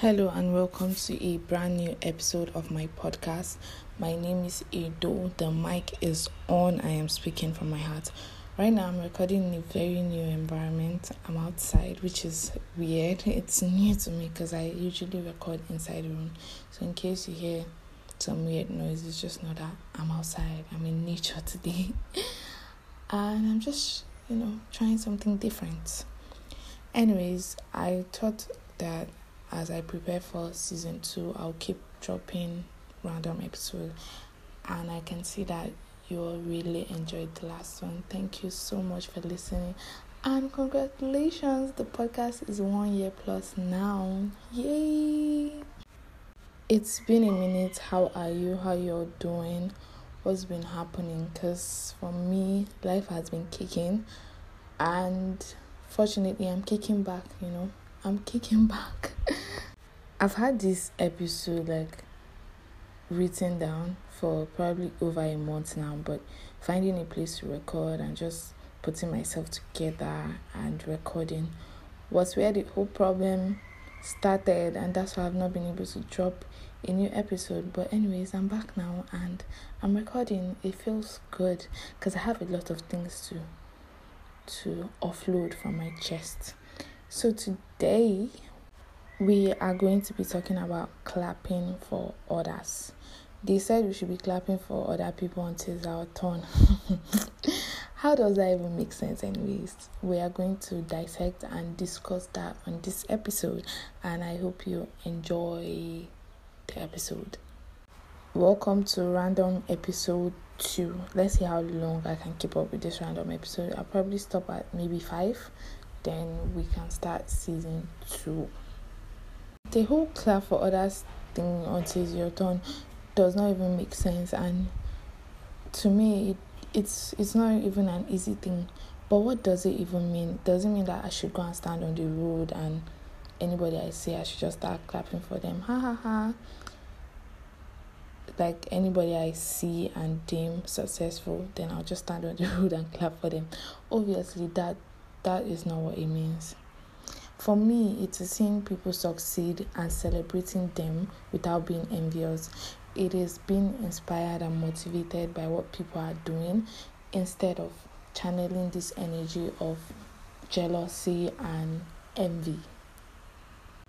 Hello and welcome to a brand new episode of my podcast. My name is Edo. The mic is on. I am speaking from my heart. Right now, I'm recording in a very new environment. I'm outside, which is weird. It's new to me because I usually record inside the room. So, in case you hear some weird noise, it's just not that I'm outside. I'm in nature today. and I'm just, you know, trying something different. Anyways, I thought that as I prepare for season two, I'll keep dropping random episodes, and I can see that you all really enjoyed the last one. Thank you so much for listening, and congratulations! The podcast is one year plus now. Yay! It's been a minute. How are you? How you're doing? What's been happening? Cause for me, life has been kicking, and fortunately, I'm kicking back. You know I'm kicking back. I've had this episode like written down for probably over a month now, but finding a place to record and just putting myself together and recording was where the whole problem started, and that's why I've not been able to drop a new episode. But, anyways, I'm back now and I'm recording. It feels good because I have a lot of things to to offload from my chest. So, today we are going to be talking about clapping for others. They said we should be clapping for other people until it's our turn. How does that even make sense, anyways? We are going to dissect and discuss that on this episode, and I hope you enjoy the episode. Welcome to random episode two. Let's see how long I can keep up with this random episode. I'll probably stop at maybe five then we can start season two. The whole clap for others thing until it's your turn does not even make sense, and to me, it, it's it's not even an easy thing. But what does it even mean? Does it mean that I should go and stand on the road and anybody I see, I should just start clapping for them? Ha ha ha. Like anybody I see and deem successful, then I'll just stand on the road and clap for them. Obviously, that that is not what it means. For me, it is seeing people succeed and celebrating them without being envious. It is being inspired and motivated by what people are doing instead of channeling this energy of jealousy and envy.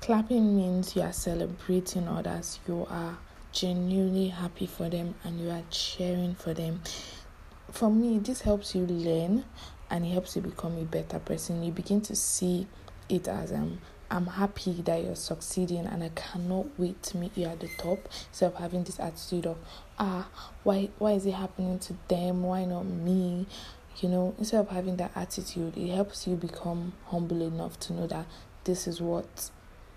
Clapping means you are celebrating others, you are genuinely happy for them, and you are cheering for them. For me, this helps you learn and it helps you become a better person. You begin to see it as um I'm happy that you're succeeding and I cannot wait to meet you at the top instead of having this attitude of ah why why is it happening to them? Why not me? You know, instead of having that attitude, it helps you become humble enough to know that this is what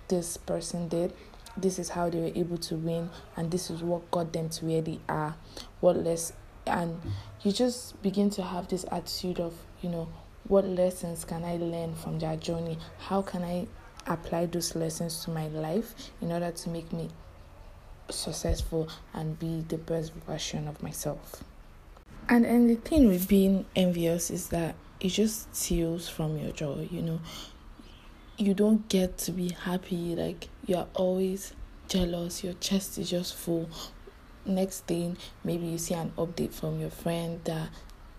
this person did this is how they were able to win and this is what got them to where they are what less and you just begin to have this attitude of you know what lessons can i learn from their journey? How can i apply those lessons to my life in order to make me successful and be the best version of myself? And and the thing with being envious is that it just steals from your joy you know? You don't get to be happy like you're always jealous your chest is just full. Next thing maybe you see an update from your friend that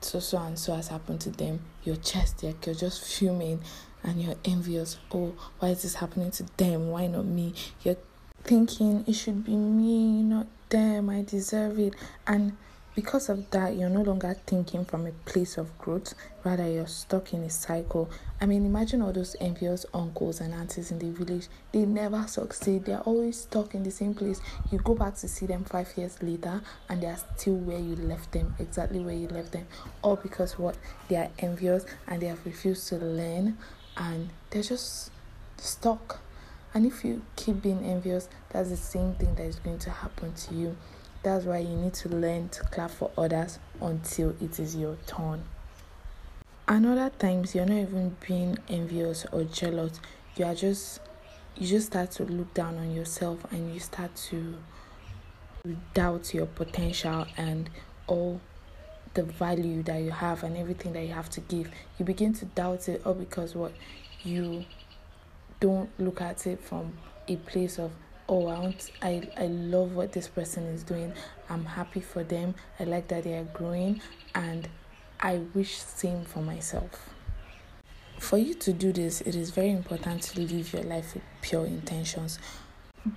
so so and so has happened to them. Your chest like you're just fuming and you're envious. Oh why is this happening to them? Why not me? You're thinking it should be me not them. I deserve it. And because of that, you're no longer thinking from a place of growth, rather, you're stuck in a cycle. I mean, imagine all those envious uncles and aunties in the village, they never succeed, they're always stuck in the same place. You go back to see them five years later, and they're still where you left them, exactly where you left them, all because what they are envious and they have refused to learn, and they're just stuck. And if you keep being envious, that's the same thing that is going to happen to you. That's why you need to learn to clap for others until it is your turn. And other times you're not even being envious or jealous. You are just you just start to look down on yourself and you start to doubt your potential and all the value that you have and everything that you have to give. You begin to doubt it all because what you don't look at it from a place of oh I want I, I love what this person is doing. I'm happy for them. I like that they are growing and I wish same for myself. For you to do this, it is very important to live your life with pure intentions.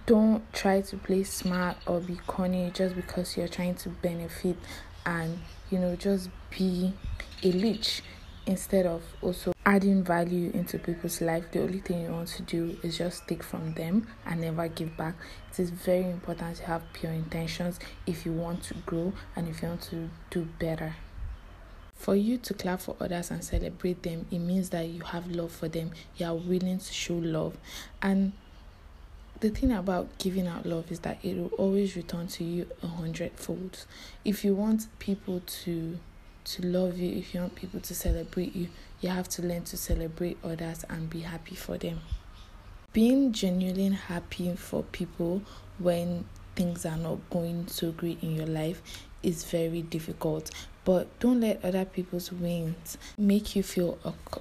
Don't try to play smart or be corny just because you're trying to benefit and you know just be a leech instead of also adding value into people's life the only thing you want to do is just take from them and never give back. It is very important to have pure intentions if you want to grow and if you want to do better. For you to clap for others and celebrate them it means that you have love for them. You are willing to show love. And the thing about giving out love is that it will always return to you a hundredfold. If you want people to to love you, if you want people to celebrate you, you have to learn to celebrate others and be happy for them. Being genuinely happy for people when things are not going so great in your life is very difficult but don't let other people's wins make you feel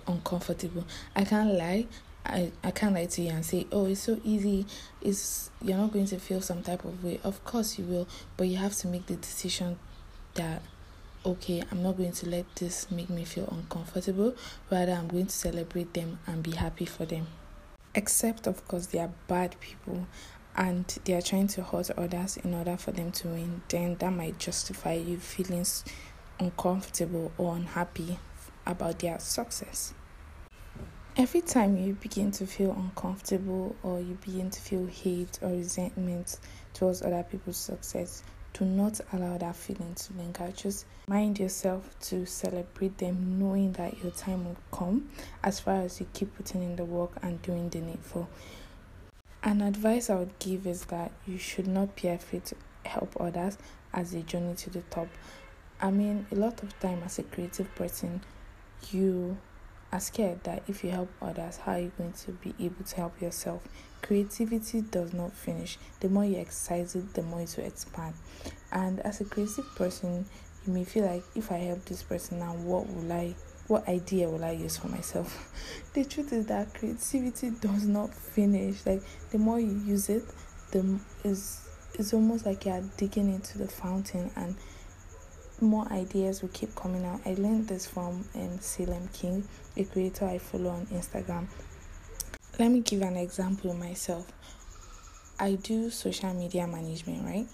uncomfortable i can't lie I, I can't lie to you and say, oh, it's so easy. It's you're not going to feel some type of way. Of course you will, but you have to make the decision that okay, I'm not going to let this make me feel uncomfortable. Rather, I'm going to celebrate them and be happy for them. Except, of course, they are bad people and they are trying to hurt others in order for them to win. Then that might justify you feeling uncomfortable or unhappy about their success. Every time you begin to feel uncomfortable or you begin to feel hate or resentment towards other people's success, do not allow that feeling to linger. Just mind yourself to celebrate them, knowing that your time will come as far as you keep putting in the work and doing the needful. An advice I would give is that you should not be afraid to help others as they journey to the top. I mean, a lot of time as a creative person, you are scared that if you help others, how are you going to be able to help yourself? Creativity does not finish. The more you exercise it, the more it will expand. And as a creative person, you may feel like if I help this person now, what will I what idea will I use for myself? the truth is that creativity does not finish. Like the more you use it, the is it's almost like you're digging into the fountain and more ideas will keep coming out. I learned this from um, Salem King, a creator I follow on Instagram. Let me give an example myself. I do social media management, right?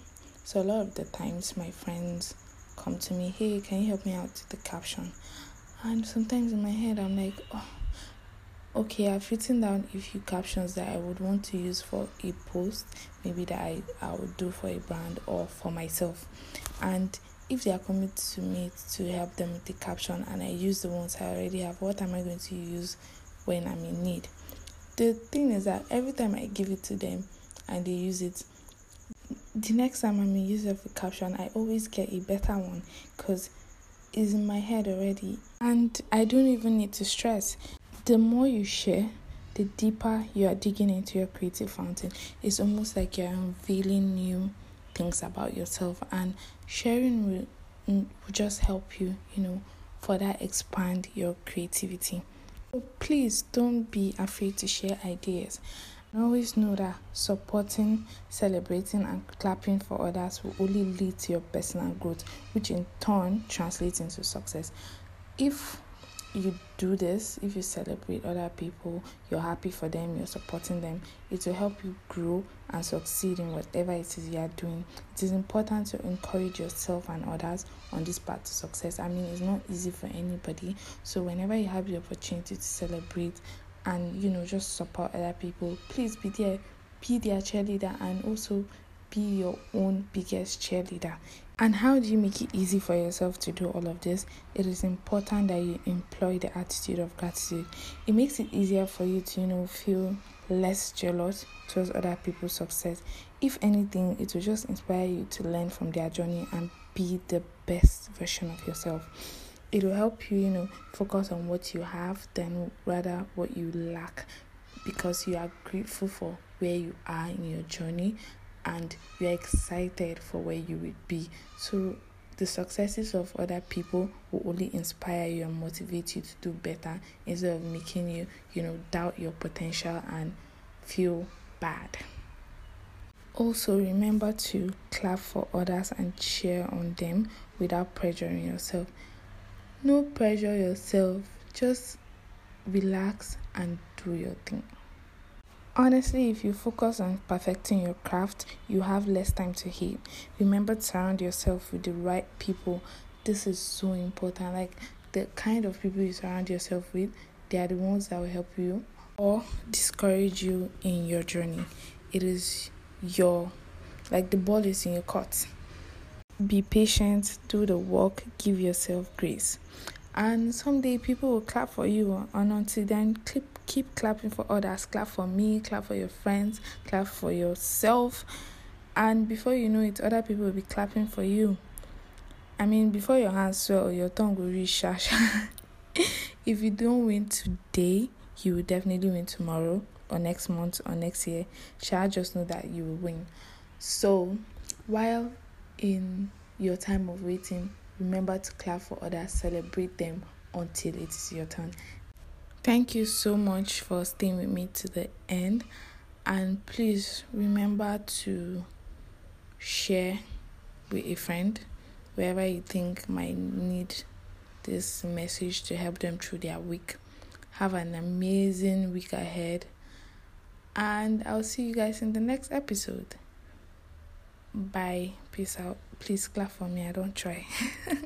So a lot of the times my friends come to me, hey, can you help me out with the caption? And sometimes in my head, I'm like, oh, okay, I've written down a few captions that I would want to use for a post, maybe that I, I would do for a brand or for myself. And if they are coming to me to help them with the caption and I use the ones I already have, what am I going to use when I'm in need? The thing is that every time I give it to them and they use it, the next time I'm in use of the caption, I always get a better one because it's in my head already and I don't even need to stress. The more you share, the deeper you are digging into your creative fountain. It's almost like you're unveiling new things about yourself and sharing will, mm, will just help you you know further expand your creativity Oh, please don't be afraid to share ideas. And always know that supporting celebrating and clapping for others will only lead to your personal growth which in turn translates into success. If you do this, if you celebrate other people, you're happy for them, you're supporting them, it will help you grow and succeed in whatever it is you are doing. It is important to encourage yourself and others on this path to success. I mean, it's not easy for anybody. So, whenever you have the opportunity to celebrate and you know just support other people, please be there, be their cheerleader, and also be your own biggest cheerleader. And how do you make it easy for yourself to do all of this? It is important that you employ the attitude of gratitude. It makes it easier for you to, you know, feel less jealous towards other people's success. If anything, it will just inspire you to learn from their journey and be the best version of yourself. It will help you, you know, focus on what you have than rather what you lack because you are grateful for where you are in your journey and you're excited for where you will be. So the successes of other people will only inspire you and motivate you to do better instead of making you, you know, doubt your potential and feel bad. Also, remember to clap for others and cheer on them without pressuring yourself. No pressure yourself, just relax and do your thing. Honestly, if you focus on perfecting your craft, you have less time to hate. Remember to surround yourself with the right people. This is so important. Like the kind of people you surround yourself with, they are the ones that will help you or discourage you in your journey. It is your like the ball is in your court. Be patient, do the work, give yourself grace. And someday people will clap for you, and until then, keep, keep clapping for others. Clap for me, clap for your friends, clap for yourself. And before you know it, other people will be clapping for you. I mean, before your hands swell, or your tongue will reach shash. if you don't win today, you will definitely win tomorrow or next month or next year. Shall just know that you will win. So, while in your time of waiting, remember to clap for others, celebrate them until it is your turn. Thank you so much for staying with me to the end. And please remember to share with a friend wherever you think might need this message to help them through their week. Have an amazing week ahead. And I'll see you guys in the next episode. Bye. Peace out. Please clap for me. I don't try.